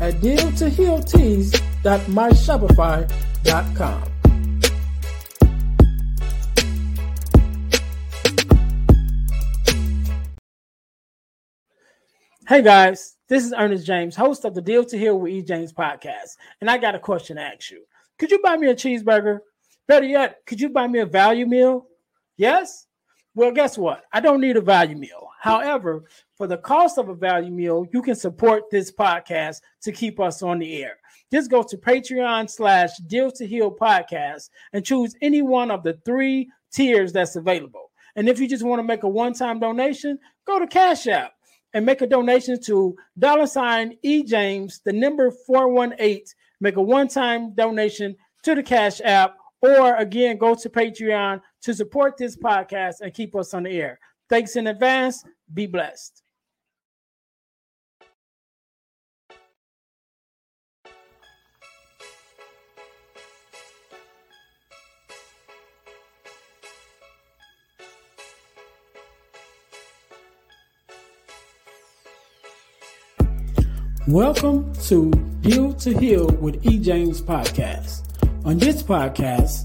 at deal2healtees.myshopify.com. Hey guys, this is Ernest James, host of the Deal to Heal with E. James podcast, and I got a question to ask you. Could you buy me a cheeseburger? Better yet, could you buy me a value meal? Yes? Well, guess what? I don't need a value meal. However, for the cost of a value meal, you can support this podcast to keep us on the air. Just go to Patreon slash Deal to Heal podcast and choose any one of the three tiers that's available. And if you just want to make a one-time donation, go to Cash App and make a donation to dollar sign E James, the number 418. Make a one-time donation to the Cash App, or again, go to Patreon to support this podcast and keep us on the air. Thanks in advance. Be blessed. Welcome to Deal to Heal with E. James podcast. On this podcast,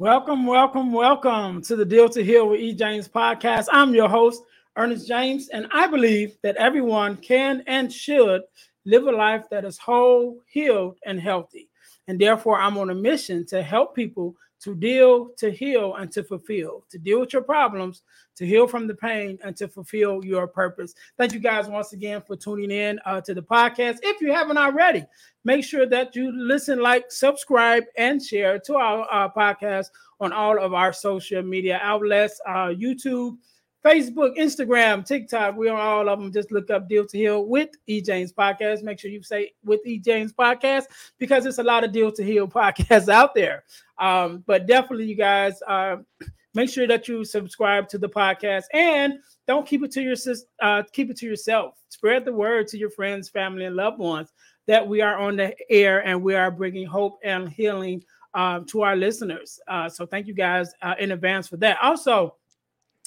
Welcome, welcome, welcome to the Deal to Heal with E. James podcast. I'm your host, Ernest James, and I believe that everyone can and should live a life that is whole, healed, and healthy. And therefore, I'm on a mission to help people to deal, to heal, and to fulfill, to deal with your problems, to heal from the pain, and to fulfill your purpose. Thank you guys once again for tuning in uh, to the podcast. If you haven't already, make sure that you listen, like, subscribe, and share to our uh, podcast on all of our social media outlets, uh, YouTube, Facebook, Instagram, TikTok. We're on all of them. Just look up Deal to Heal with E. James Podcast. Make sure you say with E. James Podcast because it's a lot of Deal to Heal podcasts out there. Um, but definitely, you guys, uh, make sure that you subscribe to the podcast and don't keep it to your uh, keep it to yourself. Spread the word to your friends, family, and loved ones that we are on the air and we are bringing hope and healing uh, to our listeners. Uh, so thank you guys uh, in advance for that. Also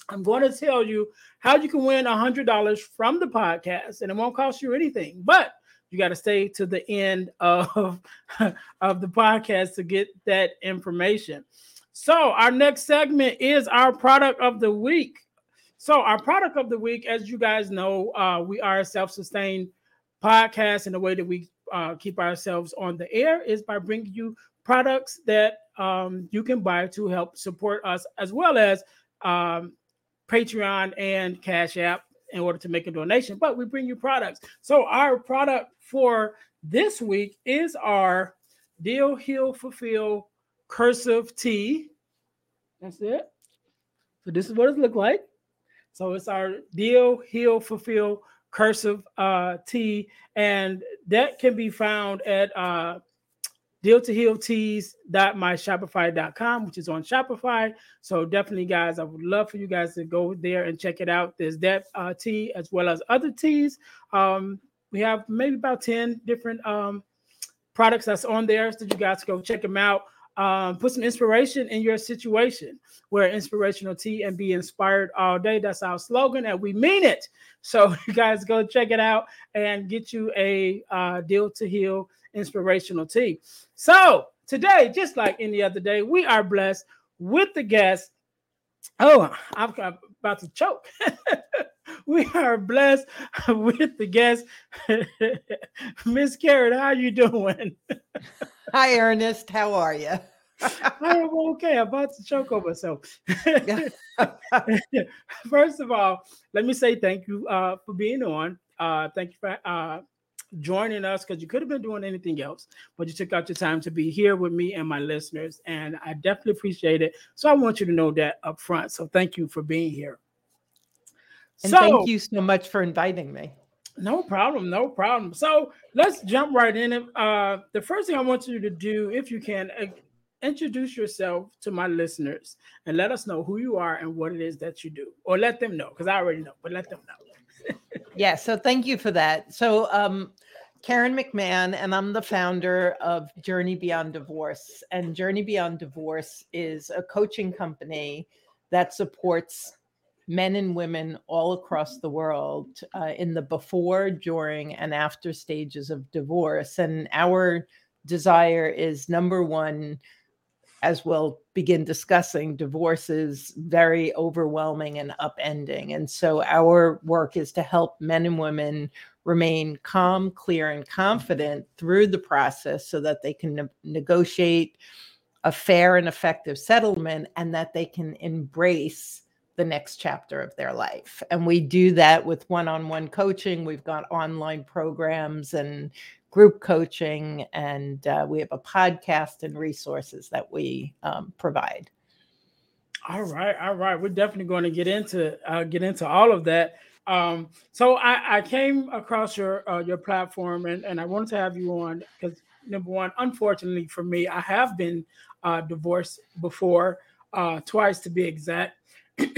I'm going to tell you how you can win a $100 from the podcast, and it won't cost you anything, but you got to stay to the end of, of the podcast to get that information. So, our next segment is our product of the week. So, our product of the week, as you guys know, uh, we are a self sustained podcast, and the way that we uh, keep ourselves on the air is by bringing you products that um, you can buy to help support us, as well as um, Patreon and Cash App in order to make a donation, but we bring you products. So our product for this week is our Deal Heal Fulfill cursive tee. That's it. So this is what it look like. So it's our Deal Heal Fulfill cursive uh, tee, and that can be found at uh, deal to heal tees.myshopify.com, which is on Shopify. So definitely, guys, I would love for you guys to go there and check it out. There's that uh, tee as well as other tees. Um, we have maybe about 10 different um, products that's on there. So you guys go check them out. Um, put some inspiration in your situation. We're inspirational tee and be inspired all day. That's our slogan, and we mean it. So you guys go check it out and get you a uh, deal to heal inspirational tee. So today, just like any other day, we are blessed with the guest. Oh, I'm about to choke. we are blessed with the guest, Miss Karen. How you doing? Hi, Ernest. How are you? I am okay. I'm about to choke on myself. First of all, let me say thank you uh, for being on. Uh, thank you for uh, joining us because you could have been doing anything else, but you took out your time to be here with me and my listeners, and I definitely appreciate it. So I want you to know that up front. So thank you for being here. And so, thank you so much for inviting me. No problem, no problem. So let's jump right in. Uh, the first thing I want you to do, if you can, uh, introduce yourself to my listeners and let us know who you are and what it is that you do, or let them know because I already know, but let them know. yeah. So thank you for that. So um, Karen McMahon, and I'm the founder of Journey Beyond Divorce. And Journey Beyond Divorce is a coaching company that supports men and women all across the world uh, in the before, during, and after stages of divorce. And our desire is number one, as we'll begin discussing, divorce is very overwhelming and upending. And so our work is to help men and women remain calm, clear, and confident through the process so that they can ne- negotiate a fair and effective settlement and that they can embrace the next chapter of their life. And we do that with one on one coaching. We've got online programs and group coaching, and uh, we have a podcast and resources that we um, provide. All right, all right. We're definitely going to get into uh, get into all of that. Um, so I, I came across your uh, your platform, and, and I wanted to have you on because number one, unfortunately for me, I have been uh, divorced before, uh, twice to be exact.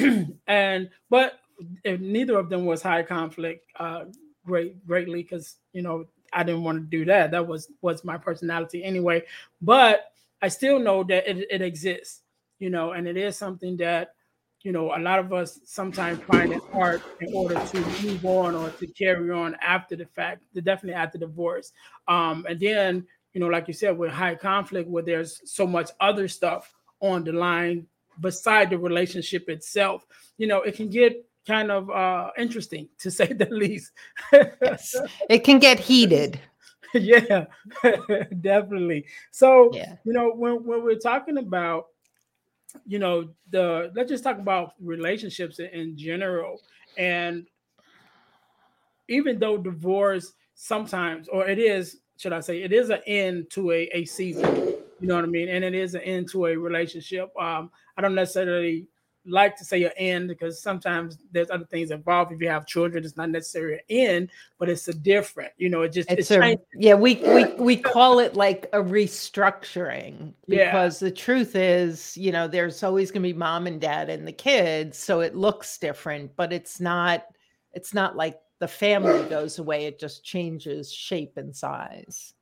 and but neither of them was high conflict uh, great greatly because you know I didn't want to do that. That was was my personality anyway. But I still know that it, it exists, you know, and it is something that you know a lot of us sometimes find it hard in order to move on or to carry on after the fact, definitely after divorce. Um, and then you know, like you said, with high conflict, where there's so much other stuff on the line beside the relationship itself, you know, it can get kind of uh, interesting to say the least. yes. It can get heated. yeah, definitely. So, yeah. you know, when, when we're talking about, you know, the let's just talk about relationships in general. And even though divorce sometimes, or it is, should I say, it is an end to a, a season you know what I mean? And it is an end to a relationship. Um, I don't necessarily like to say an end because sometimes there's other things involved. If you have children, it's not necessarily an end, but it's a different, you know, it just it's, it's a, yeah, we we we call it like a restructuring because yeah. the truth is, you know, there's always gonna be mom and dad and the kids, so it looks different, but it's not it's not like the family goes away, it just changes shape and size.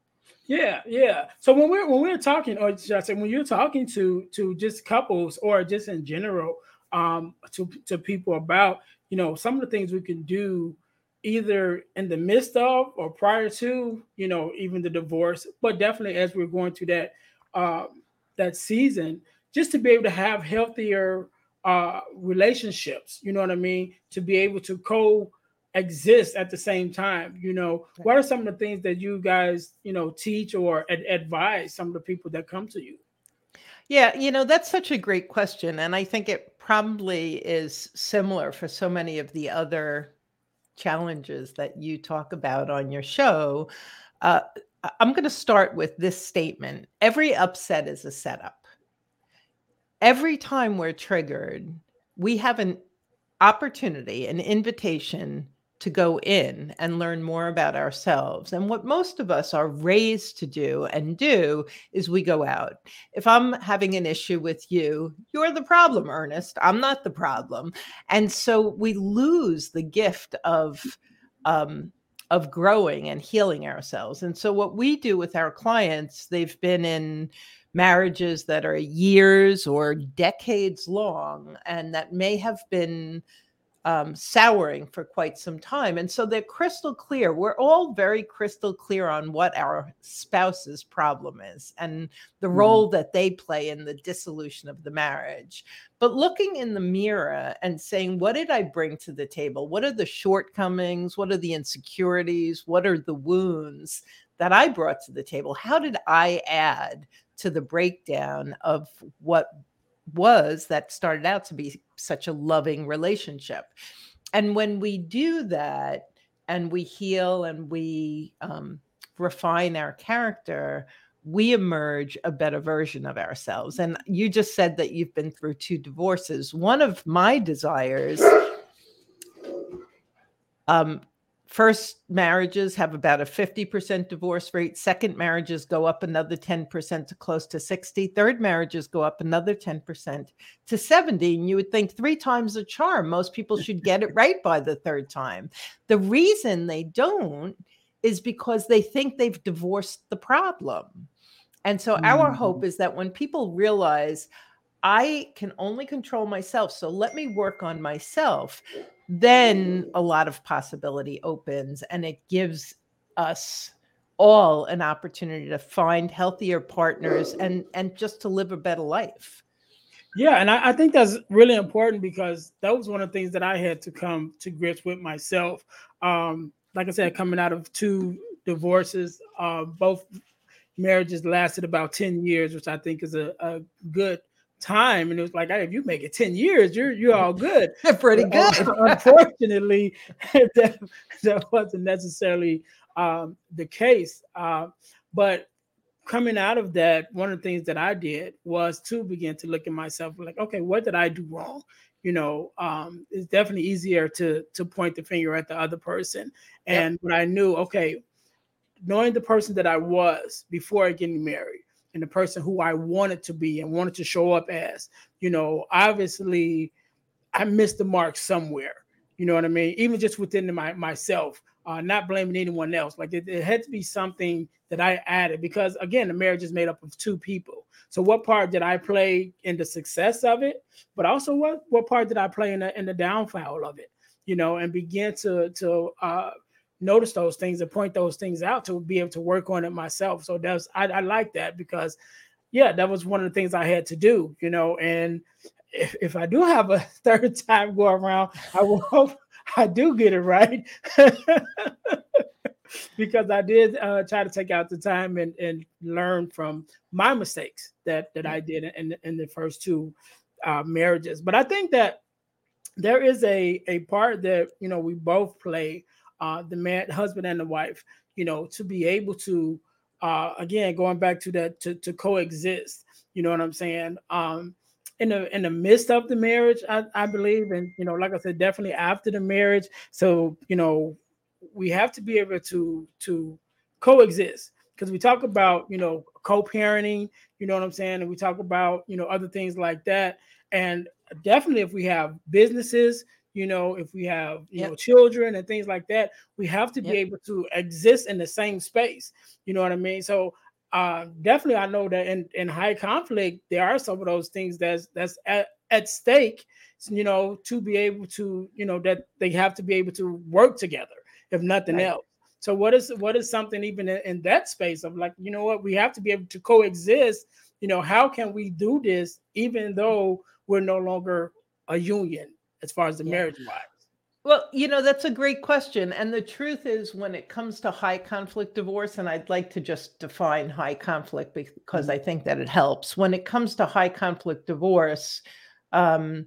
Yeah, yeah. So when we're when we're talking, or should I say, when you're talking to to just couples or just in general, um, to to people about you know some of the things we can do either in the midst of or prior to you know even the divorce, but definitely as we're going through that uh, that season, just to be able to have healthier uh, relationships. You know what I mean? To be able to co exist at the same time you know what are some of the things that you guys you know teach or ad- advise some of the people that come to you yeah you know that's such a great question and i think it probably is similar for so many of the other challenges that you talk about on your show. Uh, i'm going to start with this statement every upset is a setup. Every time we're triggered we have an opportunity an invitation to go in and learn more about ourselves. And what most of us are raised to do and do is we go out. If I'm having an issue with you, you're the problem, Ernest. I'm not the problem. And so we lose the gift of um, of growing and healing ourselves. And so what we do with our clients, they've been in marriages that are years or decades long and that may have been um, souring for quite some time. And so they're crystal clear. We're all very crystal clear on what our spouse's problem is and the mm. role that they play in the dissolution of the marriage. But looking in the mirror and saying, what did I bring to the table? What are the shortcomings? What are the insecurities? What are the wounds that I brought to the table? How did I add to the breakdown of what was that started out to be such a loving relationship? And when we do that and we heal and we um, refine our character, we emerge a better version of ourselves. And you just said that you've been through two divorces. One of my desires, um, first marriages have about a 50% divorce rate. Second marriages go up another 10% to close to 60. Third marriages go up another 10% to 70. And you would think three times a charm. Most people should get it right by the third time. The reason they don't is because they think they've divorced the problem. And so mm-hmm. our hope is that when people realize I can only control myself, so let me work on myself, then a lot of possibility opens and it gives us all an opportunity to find healthier partners and and just to live a better life. Yeah, and I, I, think that's really important because that was one of the things that I had to come to grips with myself. Um, like I said, coming out of two divorces, uh, both marriages lasted about 10 years, which I think is a, a good time. And it was like, hey, if you make it 10 years, you're you're all good. Pretty good. unfortunately, that, that wasn't necessarily um, the case. Uh, but coming out of that, one of the things that I did was to begin to look at myself like, okay, what did I do wrong? You know, um, it's definitely easier to to point the finger at the other person. And yep. when I knew, okay, knowing the person that I was before getting married and the person who I wanted to be and wanted to show up as, you know, obviously I missed the mark somewhere. You know what I mean? Even just within my myself, uh, not blaming anyone else. Like it, it had to be something that I added because again, the marriage is made up of two people. So what part did I play in the success of it? But also what what part did I play in the in the downfall of it? You know, and begin to to uh, notice those things and point those things out to be able to work on it myself. So that's I, I like that because yeah, that was one of the things I had to do, you know. And if, if I do have a third time go around, I will hope I do get it right. because I did uh, try to take out the time and, and learn from my mistakes that that I did in in the first two uh, marriages. But I think that there is a a part that you know we both play uh, the man, husband and the wife, you know, to be able to, uh, again, going back to that, to, to coexist, you know what I'm saying? Um, in the in the midst of the marriage, I, I believe, and you know, like I said, definitely after the marriage. So you know, we have to be able to to coexist because we talk about you know co-parenting, you know what I'm saying, and we talk about you know other things like that. And definitely, if we have businesses, you know if we have you yep. know children and things like that we have to be able to exist in the same space you know what i mean so uh definitely i know that in in high conflict there are some of those things that's that's at, at stake you know to be able to you know that they have to be able to work together if nothing right. else so what is what is something even in, in that space of like you know what we have to be able to coexist you know how can we do this even though we're no longer a union as far as the yeah. marriage wise? Well, you know, that's a great question. And the truth is, when it comes to high conflict divorce, and I'd like to just define high conflict because mm-hmm. I think that it helps. When it comes to high conflict divorce, um,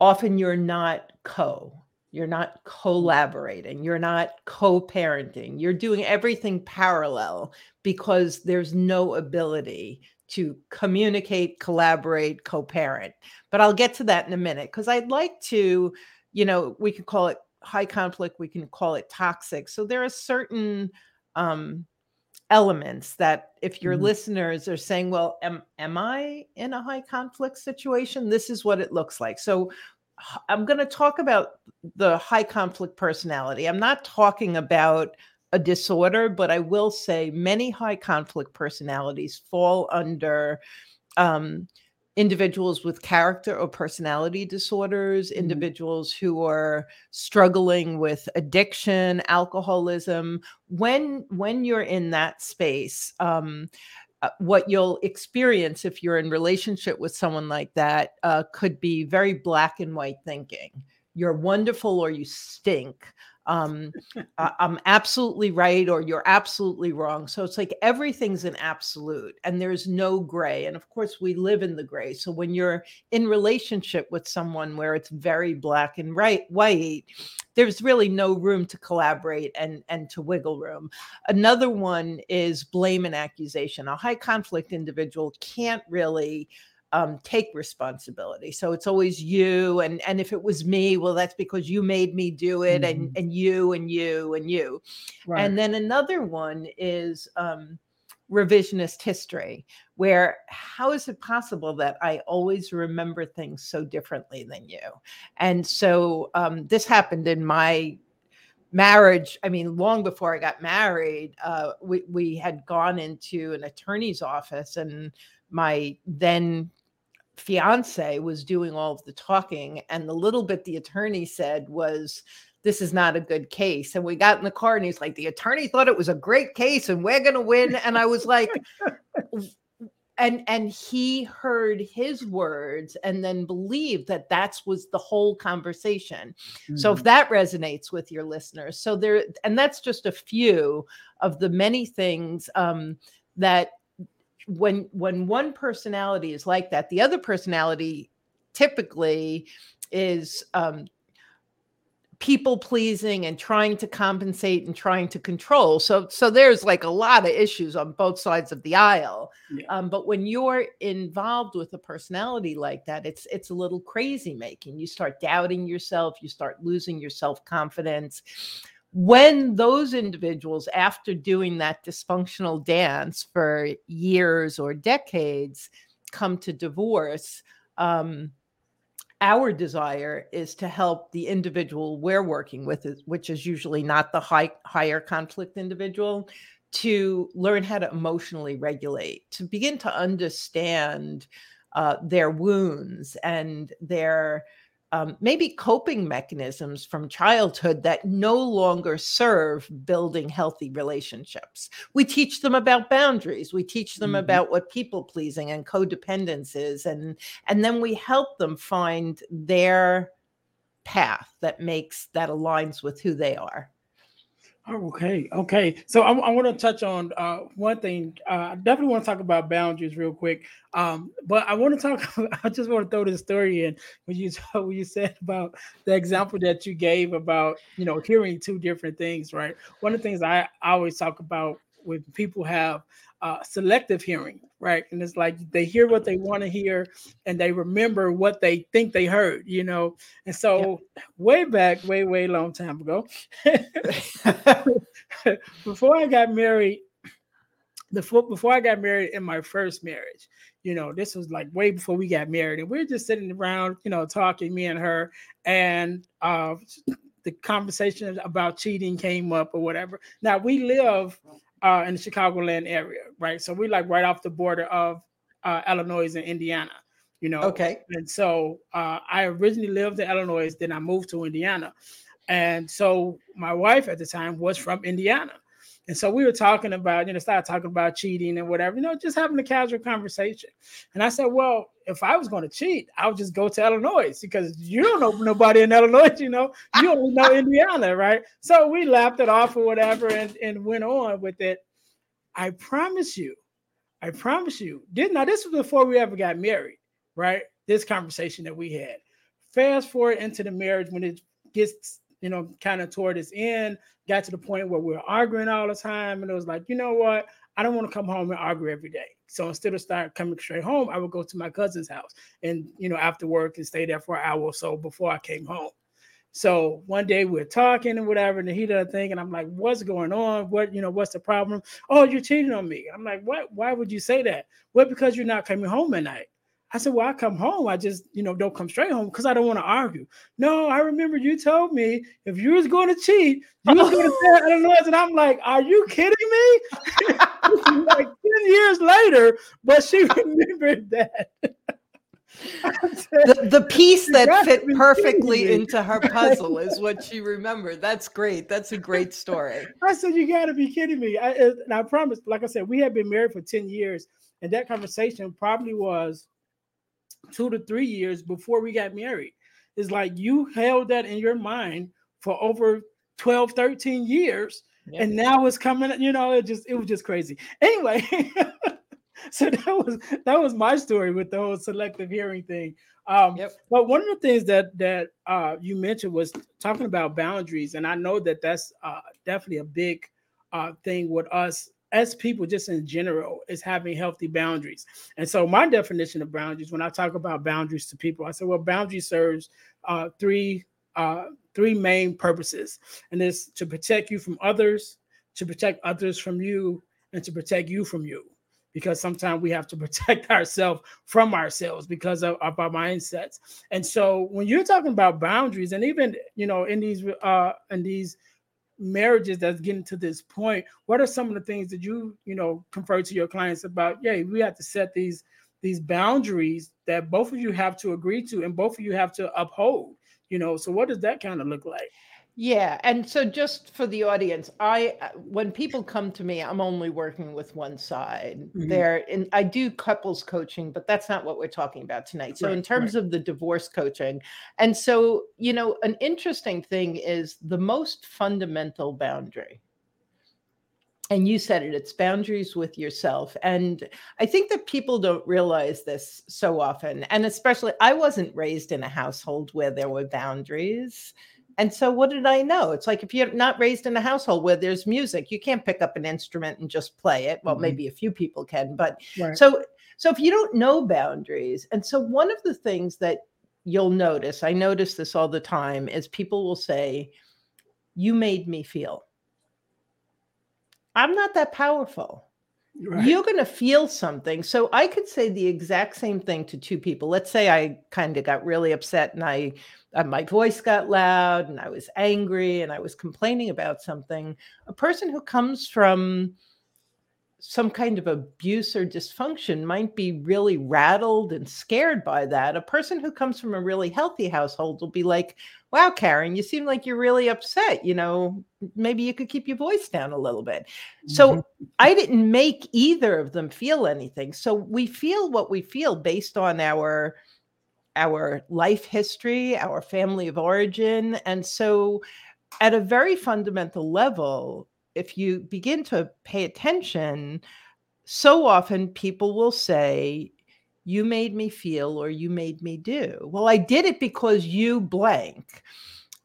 often you're not co, you're not collaborating, you're not co parenting, you're doing everything parallel because there's no ability to communicate, collaborate, co parent. But I'll get to that in a minute because I'd like to, you know, we could call it high conflict, we can call it toxic. So there are certain um, elements that if your mm-hmm. listeners are saying, well, am, am I in a high conflict situation? This is what it looks like. So I'm going to talk about the high conflict personality. I'm not talking about a disorder, but I will say many high conflict personalities fall under um, individuals with character or personality disorders, mm-hmm. individuals who are struggling with addiction, alcoholism. When when you're in that space, um, uh, what you'll experience if you're in relationship with someone like that uh, could be very black and white thinking. You're wonderful or you stink um, I'm absolutely right or you're absolutely wrong. So it's like everything's an absolute and there's no gray. And of course, we live in the gray. So when you're in relationship with someone where it's very black and right, white, there's really no room to collaborate and, and to wiggle room. Another one is blame and accusation. A high conflict individual can't really um, take responsibility. So it's always you, and and if it was me, well, that's because you made me do it, mm-hmm. and and you and you and you. Right. And then another one is um, revisionist history, where how is it possible that I always remember things so differently than you? And so um, this happened in my marriage i mean long before i got married uh, we, we had gone into an attorney's office and my then fiance was doing all of the talking and the little bit the attorney said was this is not a good case and we got in the car and he's like the attorney thought it was a great case and we're going to win and i was like and and he heard his words and then believed that that's was the whole conversation mm-hmm. so if mm-hmm. that resonates with your listeners so there and that's just a few of the many things um, that when when one personality is like that the other personality typically is um, people pleasing and trying to compensate and trying to control. So so there's like a lot of issues on both sides of the aisle. Yeah. um, but when you're involved with a personality like that it's it's a little crazy making. You start doubting yourself you start losing your self-confidence when those individuals, after doing that dysfunctional dance for years or decades, come to divorce, um, our desire is to help the individual we're working with, which is usually not the high, higher conflict individual, to learn how to emotionally regulate, to begin to understand uh, their wounds and their um, maybe coping mechanisms from childhood that no longer serve building healthy relationships. We teach them about boundaries. We teach them mm-hmm. about what people pleasing and codependence is, and and then we help them find their path that makes that aligns with who they are. Okay, okay. So I, I want to touch on uh, one thing. Uh, I definitely want to talk about boundaries real quick. Um, but I want to talk. I just want to throw this story in when you when you said about the example that you gave about you know hearing two different things. Right. One of the things I, I always talk about when people have uh, selective hearing, right? And it's like they hear what they want to hear and they remember what they think they heard, you know. And so, way back, way, way long time ago, before I got married, the before I got married in my first marriage, you know, this was like way before we got married, and we are just sitting around, you know, talking, me and her, and uh, the conversation about cheating came up or whatever. Now we live uh, in the Chicagoland area, right? So we like right off the border of uh, Illinois and Indiana, you know. Okay. And so uh, I originally lived in Illinois, then I moved to Indiana, and so my wife at the time was from Indiana. And so we were talking about, you know, started talking about cheating and whatever, you know, just having a casual conversation. And I said, well, if I was going to cheat, I would just go to Illinois because you don't know nobody in Illinois, you know, you only know Indiana, right? So we laughed it off or whatever and, and went on with it. I promise you, I promise you, did now this was before we ever got married, right? This conversation that we had. Fast forward into the marriage when it gets you know, kind of toward its end, got to the point where we are arguing all the time. And it was like, you know what? I don't want to come home and argue every day. So instead of start coming straight home, I would go to my cousin's house and, you know, after work and stay there for an hour or so before I came home. So one day we're talking and whatever, and he does a thing, and I'm like, "What's going on? What you know? What's the problem? Oh, you're cheating on me." I'm like, "What? Why would you say that? Well, because you're not coming home at night." I said, Well, I come home. I just, you know, don't come straight home because I don't want to argue. No, I remember you told me if you was going to cheat, you was going to say Illinois. And I'm like, Are you kidding me? like 10 years later, but she remembered that. the, the piece that fit perfectly into her puzzle is what she remembered. That's great. That's a great story. I said, You got to be kidding me. I, and I promise, like I said, we had been married for 10 years, and that conversation probably was two to three years before we got married. It's like you held that in your mind for over 12, 13 years. Yep. And now it's coming, you know, it just it was just crazy. Anyway, so that was that was my story with the whole selective hearing thing. Um, yep. But one of the things that that uh, you mentioned was talking about boundaries, and I know that that's uh, definitely a big uh, thing with us as people, just in general, is having healthy boundaries. And so, my definition of boundaries, when I talk about boundaries to people, I say, well, boundary serves uh, three uh, three main purposes, and it's to protect you from others, to protect others from you, and to protect you from you because sometimes we have to protect ourselves from ourselves because of, of, our mindsets. And so when you're talking about boundaries, and even you know in these uh in these marriages that's getting to this point, what are some of the things that you you know confer to your clients about? Yeah, we have to set these these boundaries that both of you have to agree to and both of you have to uphold. You know, so what does that kind of look like? Yeah, and so just for the audience, I uh, when people come to me, I'm only working with one side. Mm-hmm. There, and I do couples coaching, but that's not what we're talking about tonight. So, right, in terms right. of the divorce coaching, and so you know, an interesting thing is the most fundamental boundary. And you said it, it's boundaries with yourself. And I think that people don't realize this so often. And especially, I wasn't raised in a household where there were boundaries and so, what did I know? It's like if you're not raised in a household where there's music, you can't pick up an instrument and just play it. Well, mm-hmm. maybe a few people can, but right. so so if you don't know boundaries, and so one of the things that you'll notice, I notice this all the time, is people will say, "You made me feel." I'm not that powerful. Right. You're going to feel something. So I could say the exact same thing to two people. Let's say I kind of got really upset and I uh, my voice got loud and I was angry and I was complaining about something. A person who comes from some kind of abuse or dysfunction might be really rattled and scared by that. A person who comes from a really healthy household will be like, wow, Karen, you seem like you're really upset. You know, maybe you could keep your voice down a little bit. So mm-hmm. I didn't make either of them feel anything. So we feel what we feel based on our our life history, our family of origin. And so at a very fundamental level, if you begin to pay attention, so often people will say, You made me feel or you made me do. Well, I did it because you blank.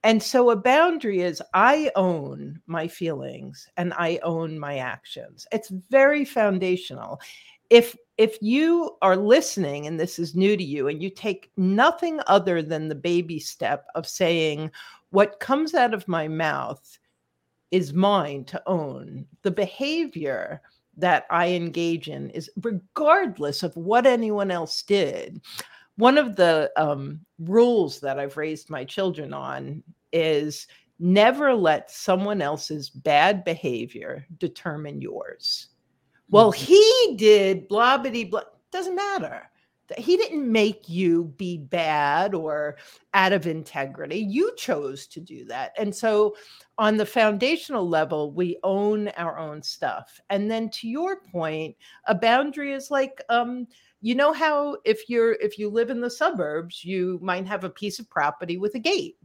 And so a boundary is I own my feelings and I own my actions. It's very foundational. If if you are listening and this is new to you and you take nothing other than the baby step of saying what comes out of my mouth is mine to own. The behavior that I engage in is regardless of what anyone else did. One of the um, rules that I've raised my children on is never let someone else's bad behavior determine yours. Well, mm-hmm. he did blah blah blah. Doesn't matter he didn't make you be bad or out of integrity. You chose to do that. And so, on the foundational level, we own our own stuff. And then, to your point, a boundary is like, um, you know how if you're if you live in the suburbs, you might have a piece of property with a gate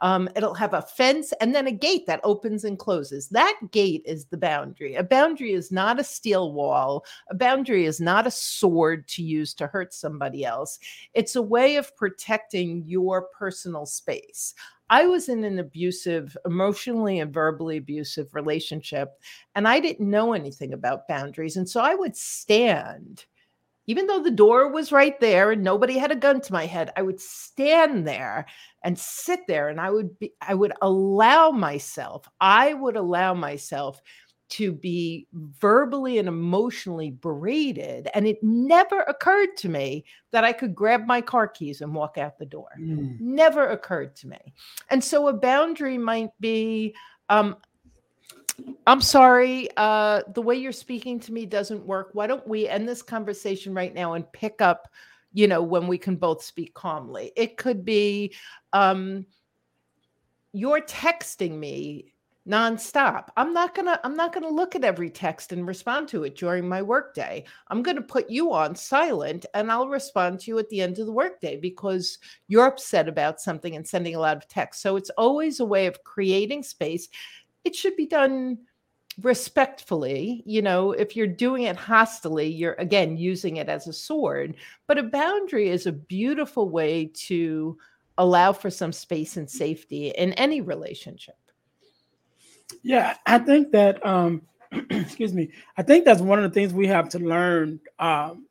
um, it'll have a fence and then a gate that opens and closes. That gate is the boundary. A boundary is not a steel wall. A boundary is not a sword to use to hurt somebody else. It's a way of protecting your personal space. I was in an abusive, emotionally and verbally abusive relationship, and I didn't know anything about boundaries. And so I would stand even though the door was right there and nobody had a gun to my head, I would stand there and sit there and I would be, I would allow myself, I would allow myself to be verbally and emotionally berated. And it never occurred to me that I could grab my car keys and walk out the door. Mm. Never occurred to me. And so a boundary might be um, I'm sorry. Uh, the way you're speaking to me doesn't work. Why don't we end this conversation right now and pick up, you know, when we can both speak calmly? It could be um, you're texting me nonstop. I'm not gonna I'm not gonna look at every text and respond to it during my workday. I'm gonna put you on silent and I'll respond to you at the end of the workday because you're upset about something and sending a lot of text. So it's always a way of creating space. It should be done respectfully you know if you're doing it hostily you're again using it as a sword but a boundary is a beautiful way to allow for some space and safety in any relationship yeah, I think that um excuse me. I think that's one of the things we have to learn um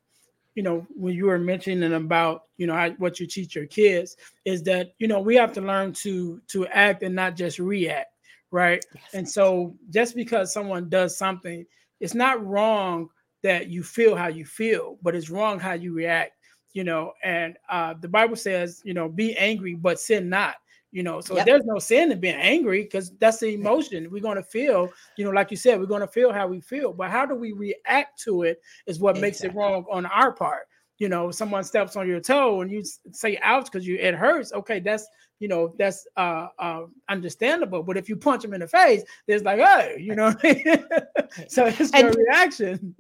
you know when you were mentioning about you know what you teach your kids is that you know we have to learn to to act and not just react right yes. and so just because someone does something it's not wrong that you feel how you feel but it's wrong how you react you know and uh the bible says you know be angry but sin not you know so yep. there's no sin in being angry because that's the emotion we're going to feel you know like you said we're going to feel how we feel but how do we react to it is what exactly. makes it wrong on our part you know someone steps on your toe and you say ouch because you it hurts okay that's you know that's uh, uh understandable but if you punch them in the face there's like oh you know so it's and, your reaction.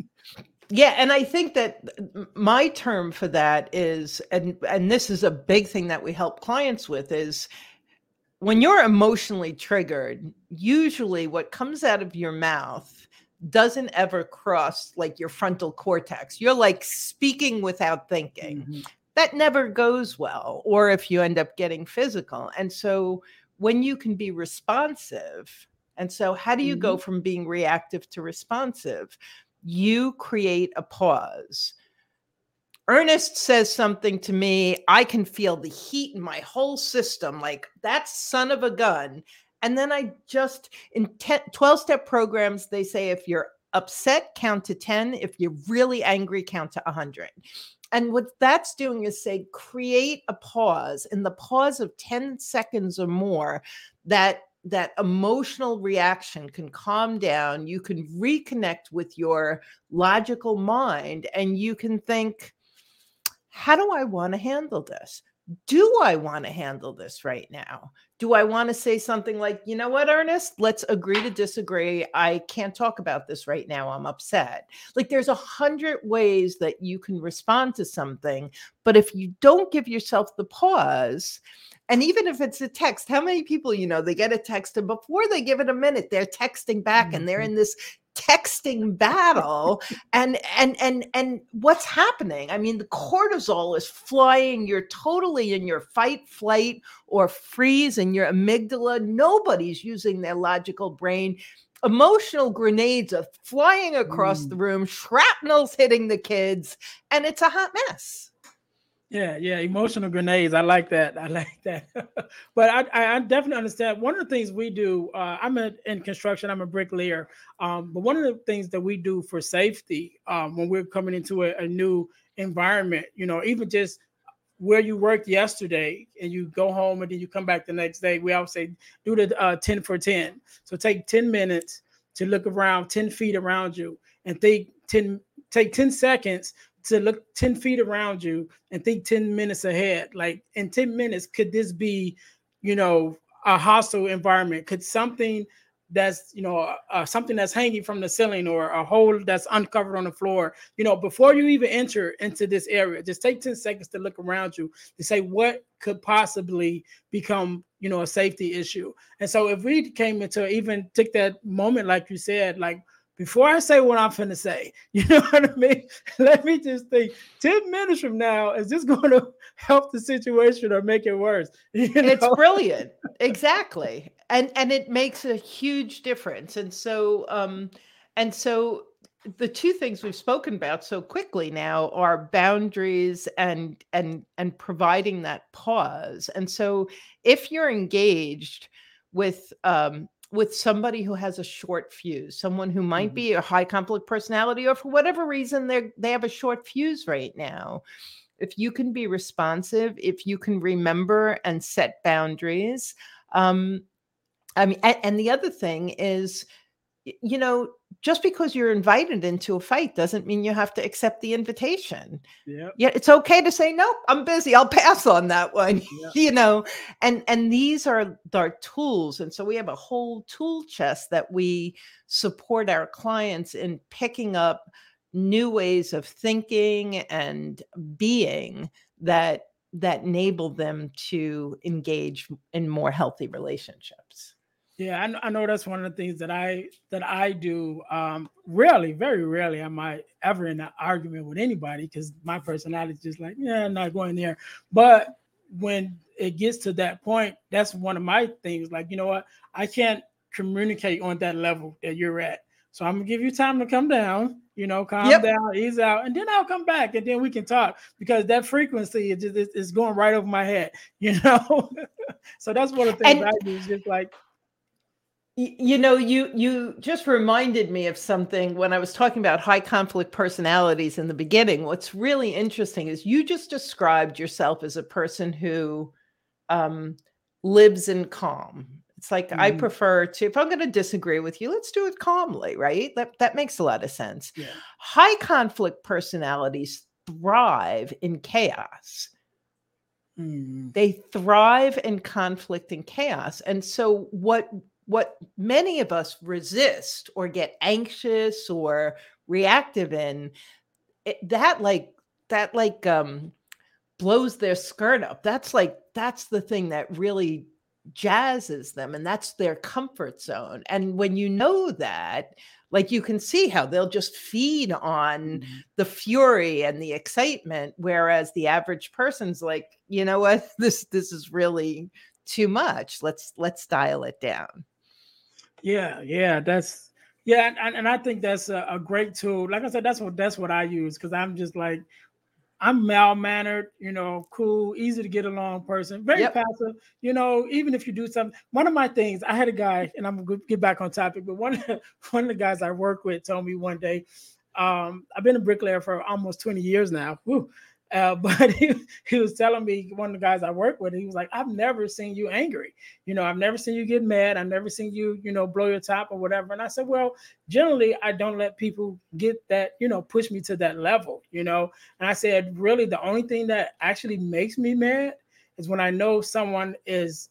Yeah, and I think that my term for that is and and this is a big thing that we help clients with is when you're emotionally triggered, usually what comes out of your mouth doesn't ever cross like your frontal cortex. You're like speaking without thinking. Mm-hmm. That never goes well, or if you end up getting physical. And so when you can be responsive, and so how do you mm-hmm. go from being reactive to responsive? You create a pause Ernest says something to me, I can feel the heat in my whole system, like that son of a gun. And then I just, in 10, 12 step programs, they say if you're upset, count to 10. If you're really angry, count to 100. And what that's doing is say, create a pause in the pause of 10 seconds or more that that emotional reaction can calm down you can reconnect with your logical mind and you can think how do I want to handle this? Do I want to handle this right now? Do I want to say something like, you know what, Ernest, let's agree to disagree. I can't talk about this right now. I'm upset. Like there's a hundred ways that you can respond to something. But if you don't give yourself the pause, and even if it's a text, how many people, you know, they get a text and before they give it a minute, they're texting back and they're mm-hmm. in this texting battle and and and and what's happening? I mean the cortisol is flying you're totally in your fight flight or freeze and your amygdala. Nobody's using their logical brain. Emotional grenades are flying across mm. the room shrapnel's hitting the kids and it's a hot mess yeah, yeah, emotional grenades. I like that. I like that. but I, I definitely understand. One of the things we do, uh, I'm a, in construction. I'm a bricklayer. Um, but one of the things that we do for safety um, when we're coming into a, a new environment, you know, even just where you worked yesterday and you go home and then you come back the next day, we always say do the uh, 10 for 10. So take 10 minutes to look around 10 feet around you and think 10 take 10 seconds to look 10 feet around you and think 10 minutes ahead. Like in 10 minutes, could this be, you know, a hostile environment? Could something that's, you know, uh, something that's hanging from the ceiling or a hole that's uncovered on the floor, you know, before you even enter into this area, just take 10 seconds to look around you to say what could possibly become, you know, a safety issue. And so if we came into even take that moment, like you said, like, before I say what I'm to say, you know what I mean? Let me just think 10 minutes from now, is this going to help the situation or make it worse? You know? It's brilliant. exactly. And and it makes a huge difference. And so um and so the two things we've spoken about so quickly now are boundaries and and and providing that pause. And so if you're engaged with um with somebody who has a short fuse, someone who might mm-hmm. be a high conflict personality, or for whatever reason they they have a short fuse right now. If you can be responsive, if you can remember and set boundaries, um, I mean, and, and the other thing is, you know, just because you're invited into a fight doesn't mean you have to accept the invitation. Yeah. Yeah, it's okay to say nope. I'm busy. I'll pass on that one. Yeah. you know, and and these are our tools, and so we have a whole tool chest that we support our clients in picking up new ways of thinking and being that that enable them to engage in more healthy relationships. Yeah, I, I know that's one of the things that I that I do. Um, rarely, very rarely, am I ever in an argument with anybody because my personality is just like, yeah, I'm not going there. But when it gets to that point, that's one of my things. Like, you know what? I can't communicate on that level that you're at. So I'm gonna give you time to come down, you know, calm Yep. down, ease out, and then I'll come back and then we can talk because that frequency is just is, is going right over my head, you know. so that's one of the things And- I do is just like You know, you you just reminded me of something when I was talking about high conflict personalities in the beginning. What's really interesting is you just described yourself as a person who um, lives in calm. It's like I Mhm. prefer to. If I'm going to disagree with you, let's do it calmly, right? That that makes a lot of sense. yeah. High conflict personalities thrive in chaos Mm, they thrive in conflict and chaos and so what what many of us resist or get anxious or reactive in it, that like that like um blows their skirt up. That's like that's the thing that really jazzes them and that's their comfort zone. And when you know that like you can see how they'll just feed on mhm. the fury and the excitement whereas the average person's like you know what? This this is really too much. Let's let's dial it down Yeah, yeah, that's yeah, and, and I think that's a, a great tool. Like I said, that's what that's what I use because I'm just like I'm mal mannered, you know, cool, easy to get along person, very Yep. passive. You know, even if you do something, one of my things, I had a guy, and I'm gonna get back on topic, but one of the, one of the guys I work with told me one day, um, I've been a bricklayer for almost 20 years now. Whew. Uh, but he, he was telling me one of the guys I work with, he was like, I've never seen you angry. You know, I've never seen you get mad. I've never seen you, you know, blow your top or whatever. And I said, Well, generally, I don't let people get that, you know, push me to that level, you know. And I said, Really, the only thing that actually makes me mad is when I know someone is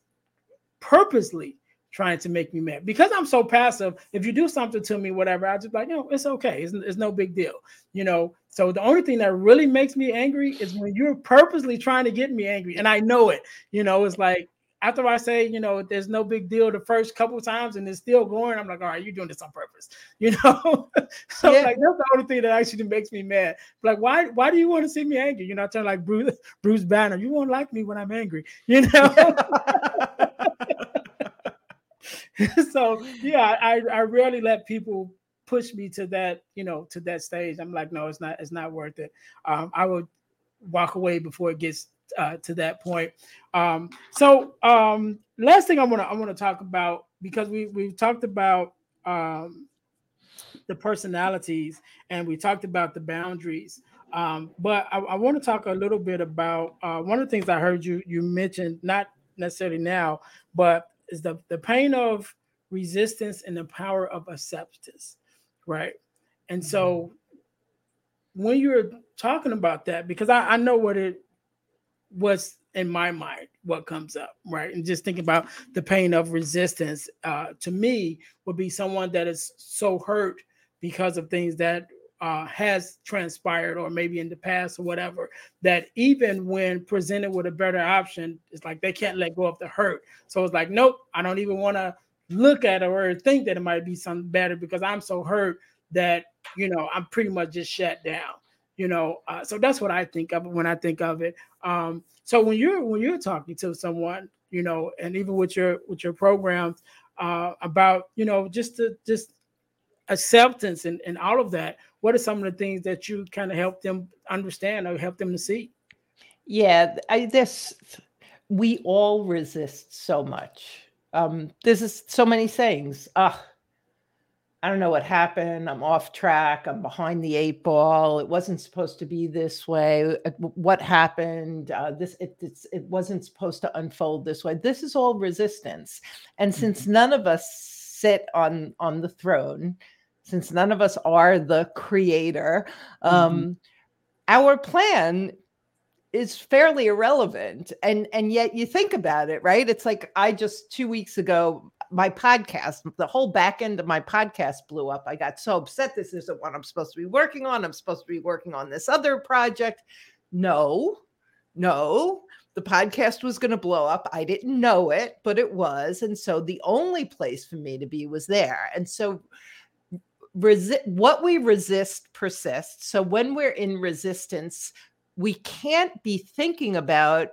purposely trying to make me mad because I'm so passive. If you do something to me, whatever, I just like, you know, it's okay. It's, it's no big deal, you know. So the only thing that really makes me angry is when you're purposely trying to get me angry, and I know it. You know, it's like after I say, you know, there's no big deal the first couple times and it's still going, I'm like, all right, you're doing this on purpose, you know. so Yeah. like that's the only thing that actually makes me mad. Like, why why do you want to see me angry? You know, I turn like Bruce Bruce Banner. You won't like me when I'm angry, you know. so yeah, I I rarely let people push me to that, you know, to that stage. I'm like, no, it's not, it's not worth it. Um, I would walk away before it gets uh, to that point. Um, so um, last thing I want to I want to talk about because we we've talked about um, the personalities and we talked about the boundaries. Um, but I, I want to talk a little bit about uh, one of the things I heard you you mentioned, not necessarily now, but is the the pain of resistance and the power of acceptance, right? And so when you're talking about that, because I, I know what it was in my mind, what comes up, right? And just thinking about the pain of resistance, uh, to me, would be someone that is so hurt because of things that uh, has transpired or maybe in the past or whatever that even when presented with a better option it's like they can't let go of the hurt so it's like nope i don't even want to look at it or think that it might be something better because i'm so hurt that you know i'm pretty much just shut down you know uh, so that's what i think of when i think of it. Um so when you're when you're talking to someone you know and even with your with your programs uh about you know just to just acceptance and, and all of that what are some of the things that you kind of help them understand or help them to see? Yeah i this we all resist so much um this is so many sayings ah I don't know what happened. I'm off track. I'm behind the eight ball. It wasn't supposed to be this way. Uh, What happened? Uh, this it, it's, it wasn't supposed to unfold this way. This is all resistance. And since none of us sit on on the throne, since none of us are the creator, mm-hmm. um, our plan is fairly irrelevant and and yet you think about it right? It's like i just two weeks ago my podcast the whole back end of my podcast blew up. I got so upset this isn't what i'm supposed to be working on i'm supposed to be working on this other project. No no the podcast was going to blow up. I didn't know it but it was and so the only place for me to be was there. And so Resi- what we resist persists. So when we're in resistance, we can't be thinking about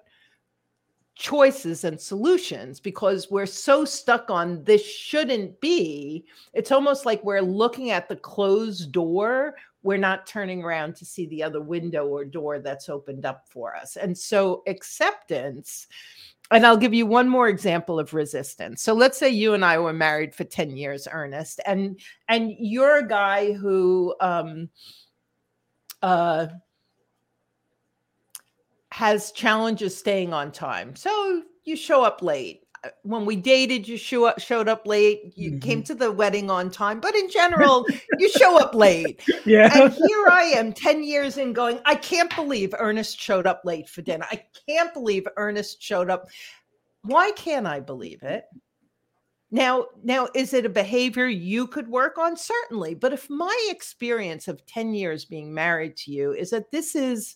choices and solutions because we're so stuck on this shouldn't be. It's almost like we're looking at the closed door. We're not turning around to see the other window or door that's opened up for us. And so acceptance and I'll give you one more example of resistance. So let's say you and I were married for 10 years, Ernest, and and you're a guy who um uh has challenges staying on time. So you show up late. Uh, when we dated, you show up, showed up late. You mm-hmm. came to the wedding on time, but in general, you show up late. Yeah. And here I am 10 years in going, I can't believe Ernest showed up late for dinner. I can't believe Ernest showed up. Why can't I believe it? Now, now is it a behavior you could work on? Certainly. But if my experience of 10 years being married to you is that this is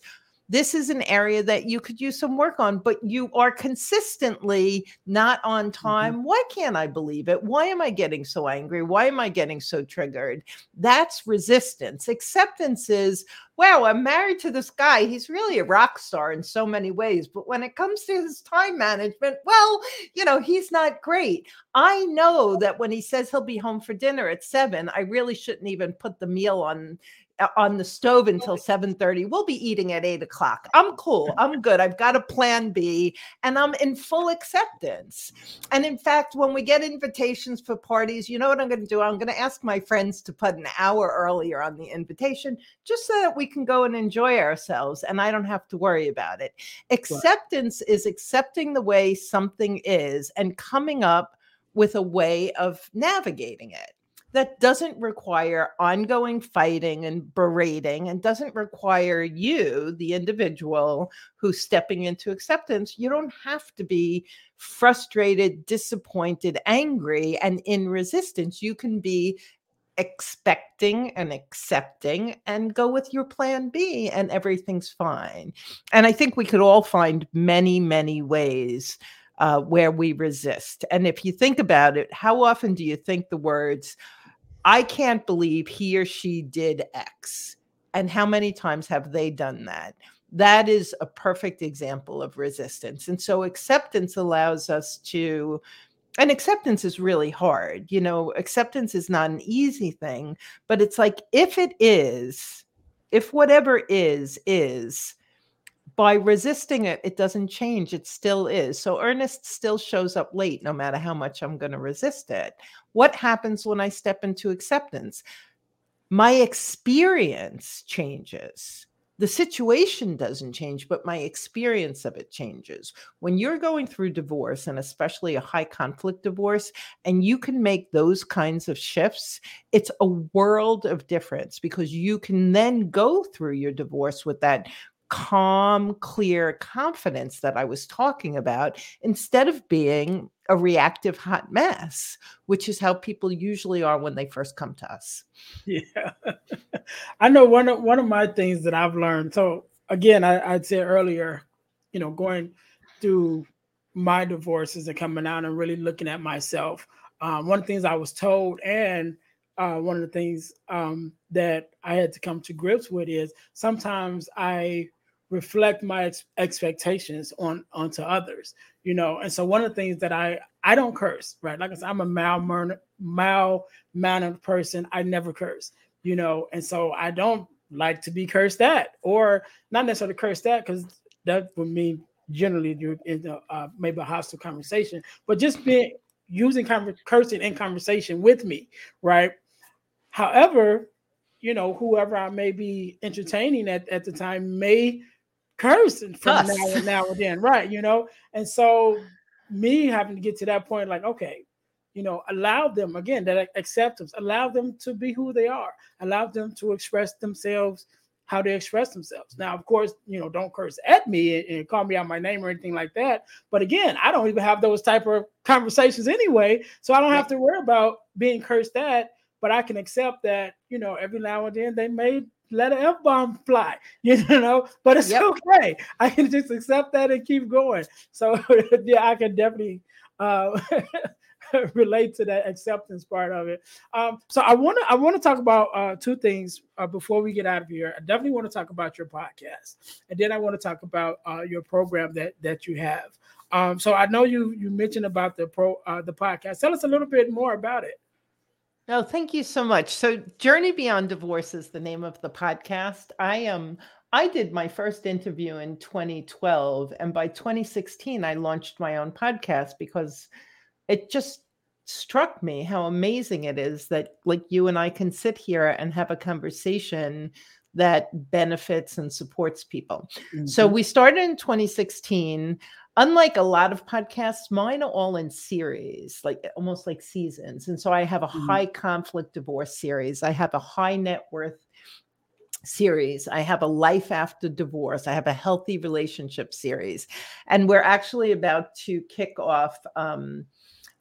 this is an area that you could use some work on, but you are consistently not on mm-hmm. time. Mm-hmm. Why can't I believe it? Why am I getting so angry? Why am I getting so triggered? That's resistance. Acceptance is, wow, I'm married to this guy. He's really a rock star in so many ways. But when it comes to his time management, well, you know, he's not great. I know that when he says he'll be home for dinner at seven, I really shouldn't even put the meal on, on the stove until 7:30. We'll be eating at eight o'clock. I'm cool. I'm good. I've got a plan B and I'm in full acceptance. And in fact, when we get invitations for parties, you know what I'm going to do? I'm going to ask my friends to put an hour earlier on the invitation just so that we can go and enjoy ourselves and I don't have to worry about it. Acceptance is accepting the way something is and coming up with a way of navigating it that doesn't require ongoing fighting and berating and doesn't require you, the individual who's stepping into acceptance. You don't have to be frustrated, disappointed, angry, and in resistance. You can be expecting and accepting and go with your plan B and everything's fine. And I think we could all find many, many ways uh, where we resist. And if you think about it, how often do you think the words, I can't believe he or she did X. And how many times have they done that? That is a perfect example of resistance. And so acceptance allows us to, and acceptance is really hard. You know, acceptance is not an easy thing, but it's like if it is, if whatever is, is, by resisting it, it doesn't change. It still is. So Ernest still shows up late no matter how much I'm going to resist it. What happens when I step into acceptance? My experience changes. The situation doesn't change, but my experience of it changes. When you're going through divorce, and especially a high conflict divorce, and you can make those kinds of shifts, it's a world of difference because you can then go through your divorce with that calm, clear confidence that I was talking about instead of being a reactive hot mess, which is how people usually are when they first come to us. Yeah. I know one of one of my things that I've learned. So again, I, I'd say earlier, you know, going through my divorces and coming out and really looking at myself. Um, one of the things I was told and uh, one of the things um, that I had to come to grips with is sometimes I reflect my ex- expectations on onto others you know? And so one of the things that i i don't curse right? Like i said i'm a mal mal mannered person. I never curse you know? And so i don't like to be cursed at or not necessarily cursed at because that would mean generally you're in a, uh, maybe a hostile conversation but just being using con- cursing in conversation with me right? However you know whoever i may be entertaining at, at the time may cursing from now and now and then, right? You know, and so me having to get to that point, like, okay, you know, allow them again that acceptance, allow them to be who they are, allow them to express themselves how they express themselves. Now, of course, you know, don't curse at me and, and, call me out my name or anything like that. But again, I don't even have those type of conversations anyway, so I don't have to worry about being cursed at. But I can accept that, you know, every now and then they may let an F bomb fly, you know, but it's yep. okay. I can just accept that and keep going. So yeah, I can definitely uh, relate to that acceptance part of it. Um, so I want to I want to talk about uh, two things uh, before we get out of here. I definitely want to talk about your podcast, and then I want to talk about uh, your program that that you have. Um, so I know you you mentioned about the pro uh, the podcast. Tell us a little bit more about it. No, thank you so much. So Journey Beyond Divorce is the name of the podcast. I am um, I did my first interview in 2012 and by 2016 I launched my own podcast because it just struck me how amazing it is that like you and I can sit here and have a conversation that benefits and supports people. Mm-hmm. So we started in 2016. Unlike a lot of podcasts, mine are all in series, like almost like seasons. And so I have a mm-hmm. high conflict divorce series. I have a high net worth series. I have a life after divorce. I have a healthy relationship series. And we're actually about to kick off um,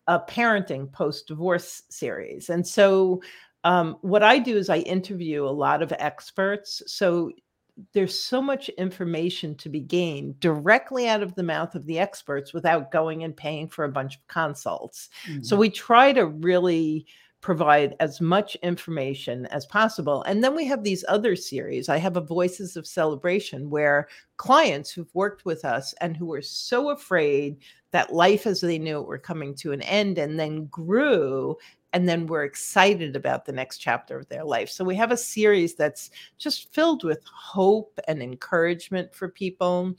a parenting post divorce series. And so, um, what I do is I interview a lot of experts. So, there's so much information to be gained directly out of the mouth of the experts without going and paying for a bunch of consults. Mm-hmm. So, we try to really provide as much information as possible. And then we have these other series. I have a Voices of Celebration where clients who've worked with us and who were so afraid that life as they knew it were coming to an end and then grew and then we're excited about the next chapter of their life. So we have a series that's just filled with hope and encouragement for people.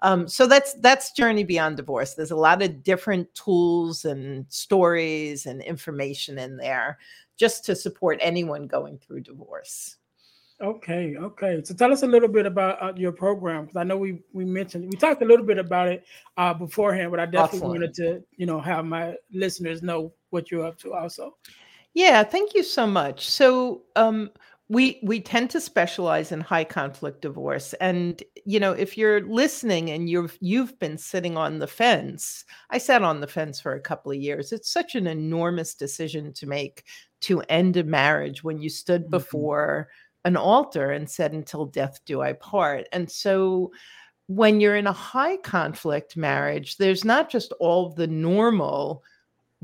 Um, so that's that's Journey Beyond Divorce. There's a lot of different tools and stories and information in there just to support anyone going through divorce. Okay, okay. So tell us a little bit about uh, your program because I know we we mentioned we talked a little bit about it uh, beforehand, but I definitely wanted to you know have my listeners know what you're up to also. Yeah, thank you so much. So um, we we tend to specialize in high conflict divorce, and you know if you're listening and you've you've been sitting on the fence, I sat on the fence for a couple of years. It's such an enormous decision to make to end a marriage when you stood mm-hmm. before an altar and said, Until death do I part. And so when you're in a high conflict marriage, there's not just all the normal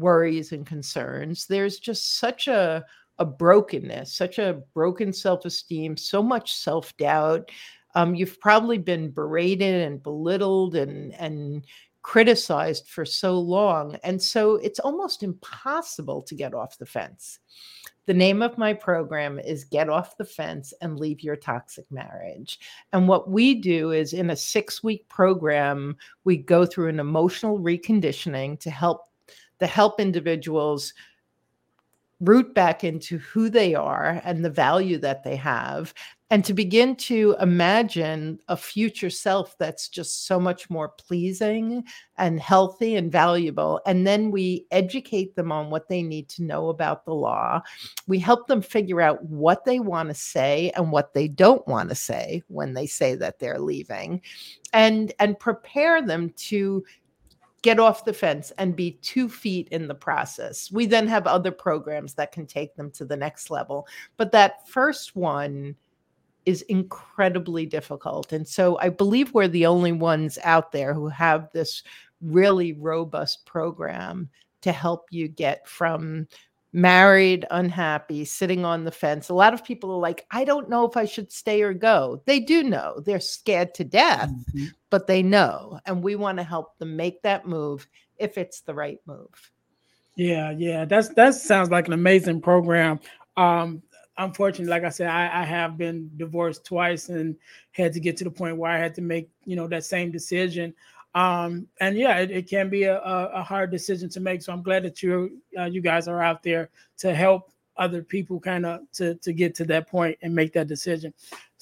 worries and concerns, there's just such a a brokenness, such a broken self esteem, so much self doubt. Um, you've probably been berated and belittled and and criticized for so long, and so it's almost impossible to get off the fence. The name of my program is Get Off the Fence and Leave Your Toxic Marriage. And what we do is in a six week program, we go through an emotional reconditioning to help the help individuals root back into who they are and the value that they have and to begin to imagine a future self that's just so much more pleasing and healthy and valuable. And then we educate them on what they need to know about the law. We help them figure out what they want to say and what they don't want to say when they say that they're leaving and and prepare them to get off the fence and be two feet in the process. We then have other programs that can take them to the next level. But that first one is incredibly difficult. And so I believe we're the only ones out there who have this really robust program to help you get from married, unhappy, sitting on the fence. A lot of people are like, I don't know if I should stay or go. They do know. They're scared to death, mm-hmm. but they know. And we want to help them make that move if it's the right move. Yeah, yeah. That's that sounds like an amazing program. Um, unfortunately, like I said, I, I, have been divorced twice and had to get to the point where I had to make, you know, that same decision. Um, and yeah, it, it can be a, a, hard decision to make. So I'm glad that you uh, you guys are out there to help other people kind of to to get to that point and make that decision.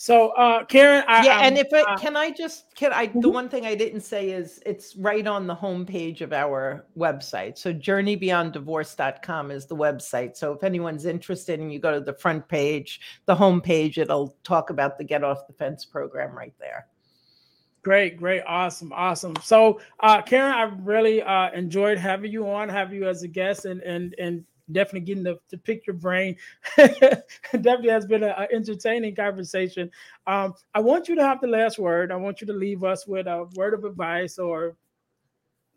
So, uh, Karen, I, yeah, and um, if it, can I just can I the Mhm. one thing I didn't say is it's right on the homepage of our website. So journeybeyonddivorce.com is the website. So if anyone's interested and you go to the front page, the homepage, it'll talk about the Get Off the Fence program right there. Great, great, awesome, awesome. So, uh, Karen, I really uh, enjoyed having you on, have you as a guest, and and and definitely getting to, to pick your brain. definitely has been an entertaining conversation. Um, I want you to have the last word. I want you to leave us with a word of advice or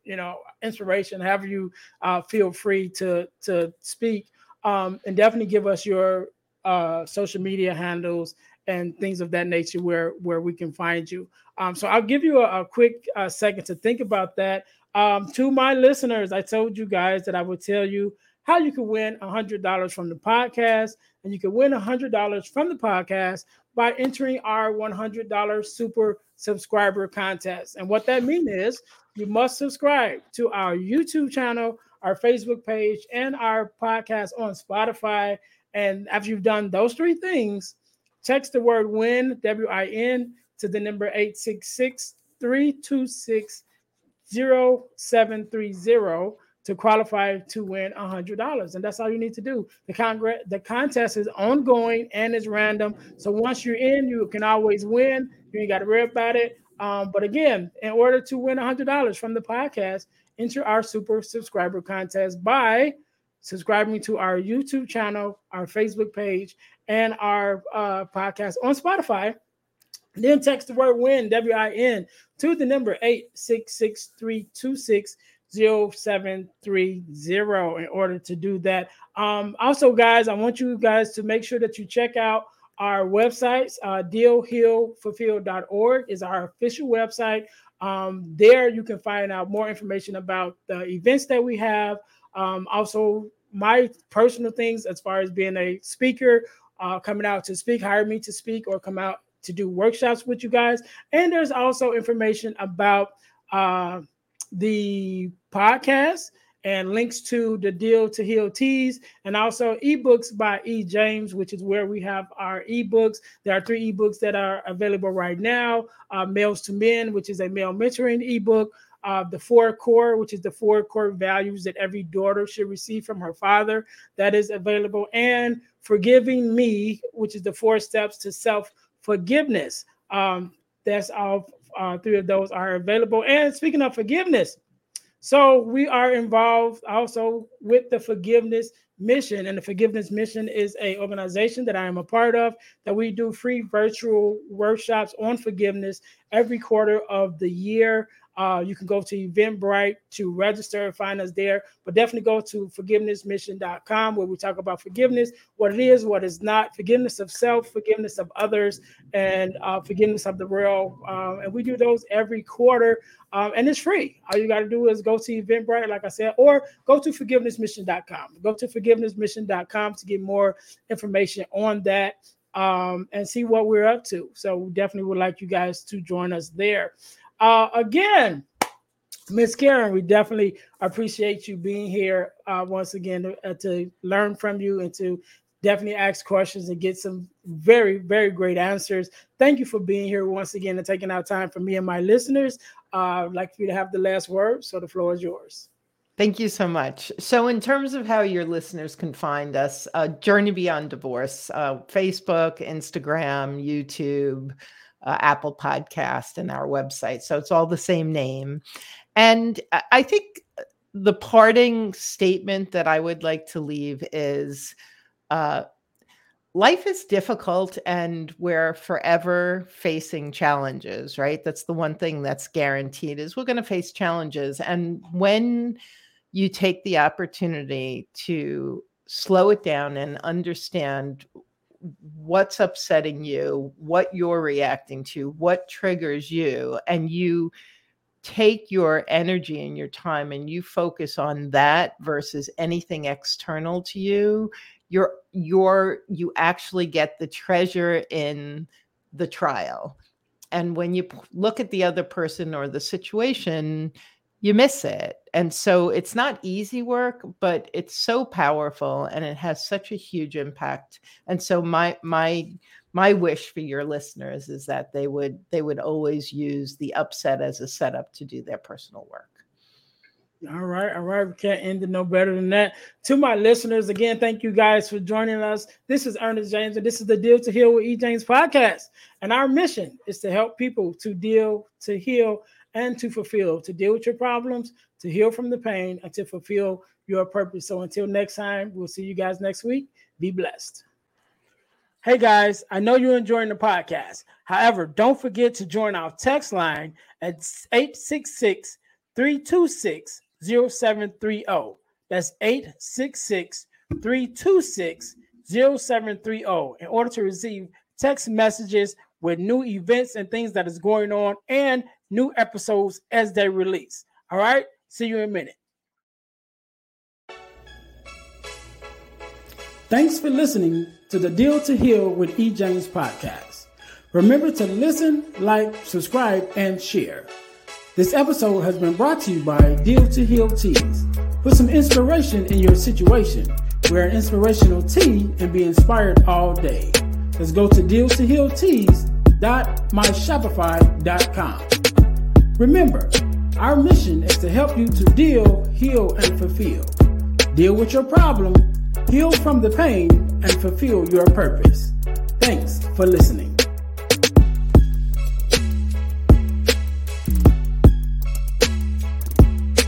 you know inspiration. Have you uh, feel free to to speak, um, and definitely give us your uh, social media handles and things of that nature where where we can find you. Um, so I'll give you a, a quick uh, second to think about that. Um, to my listeners, I told you guys that I would tell you how you can win $100 from the podcast, and you can win $100 from the podcast by entering our $100 super subscriber contest. And what that means is you must subscribe to our YouTube channel, our Facebook page, and our podcast on Spotify. And after you've done those three things, text the word win, W I N, to the number 866 326 0730 to qualify to win $100. And that's all you need to do. The, congre- the contest is ongoing and it's random. So once you're in, you can always win. You ain't got to worry about it. Um, but again, in order to win $100 from the podcast, enter our super subscriber contest by subscribing to our YouTube channel, our Facebook page, and our uh, podcast on Spotify. Then text the word win, W I N, to the number 866 326 0730 in order to do that. Um, also, guys, I want you guys to make sure that you check out our websites. Uh, dealhealfulfill.org is our official website. Um, there you can find out more information about the events that we have. Um, also, my personal things as far as being a speaker, uh, coming out to speak, hire me to speak, or come out to do workshops with you guys. And there's also information about uh, the podcast and links to the Deal to Heal teas and also ebooks by E. James, which is where we have our ebooks. There are three ebooks that are available right now uh, Males to Men, which is a male mentoring ebook. Uh, the four core, which is the four core values that every daughter should receive from her father, that is available, and Forgiving Me, which is the four steps to self forgiveness. Um, that's all uh, three of those are available. And speaking of forgiveness, so we are involved also with the forgiveness mission, and the forgiveness mission is a organization that I am a part of that we do free virtual workshops on forgiveness every quarter of the year. Uh, you can go to Eventbrite to register and find us there, but definitely go to forgivenessmission.com where we talk about forgiveness, what it is, what is not, forgiveness of self, forgiveness of others, and uh, forgiveness of the real. Um, and we do those every quarter, um, and it's free. All you got to do is go to Eventbrite, like I said, or go to forgivenessmission.com. Go to forgivenessmission.com to get more information on that um, and see what we're up to. So, definitely would like you guys to join us there. Uh, again, Miss Karen, we definitely appreciate you being here uh, once again to, uh, to learn from you and to definitely ask questions and get some very, very great answers. Thank you for being here once again and taking out time for me and my listeners. Uh, I'd like for you to have the last word, so the floor is yours. Thank you so much. So, in terms of how your listeners can find us, uh, Journey Beyond Divorce, uh, Facebook, Instagram, YouTube, uh, Apple Podcast, and our website. So, it's all the same name. And I- think the parting statement that I would like to leave is uh, life is difficult and we're forever facing challenges, right? That's the one thing that's guaranteed is we're going to face challenges. And when you take the opportunity to slow it down and understand what's upsetting you, what you're reacting to, what triggers you, and you take your energy and your time and you focus on that versus anything external to you, you're you're you actually get the treasure in the trial. And when you look at the other person or the situation, you miss it. And so it's not easy work, but it's so powerful and it has such a huge impact. And so my my my wish for your listeners is that they would they would always use the upset as a setup to do their personal work. All right, all right. We can't end it no better than that. To my listeners, again, thank you guys for joining us. This is Ernest James, and this is the Deal to Heal with E. James podcast. And our mission is to help people to deal, to heal, and to fulfill, to deal with your problems, to heal from the pain, and to fulfill your purpose. So until next time, we'll see you guys next week. Be blessed. Hey guys, I know you're enjoying the podcast. However, don't forget to join our text line at 866 326 0730. That's 866 326 0730 in order to receive text messages with new events and things that is going on and new episodes as they release. All right, see you in a minute. Thanks for listening to the Deal to Heal with E. James podcast. Remember to listen, like, subscribe, and share. This episode has been brought to you by Deal to Heal Teas. Put some inspiration in your situation. Wear an inspirational tea and be inspired all day. Let's go to Deal to Heal Teas.myshopify.com. Remember, our mission is to help you to deal, heal, and fulfill. Deal with your problem, heal from the pain, and fulfill your purpose. Thanks for listening.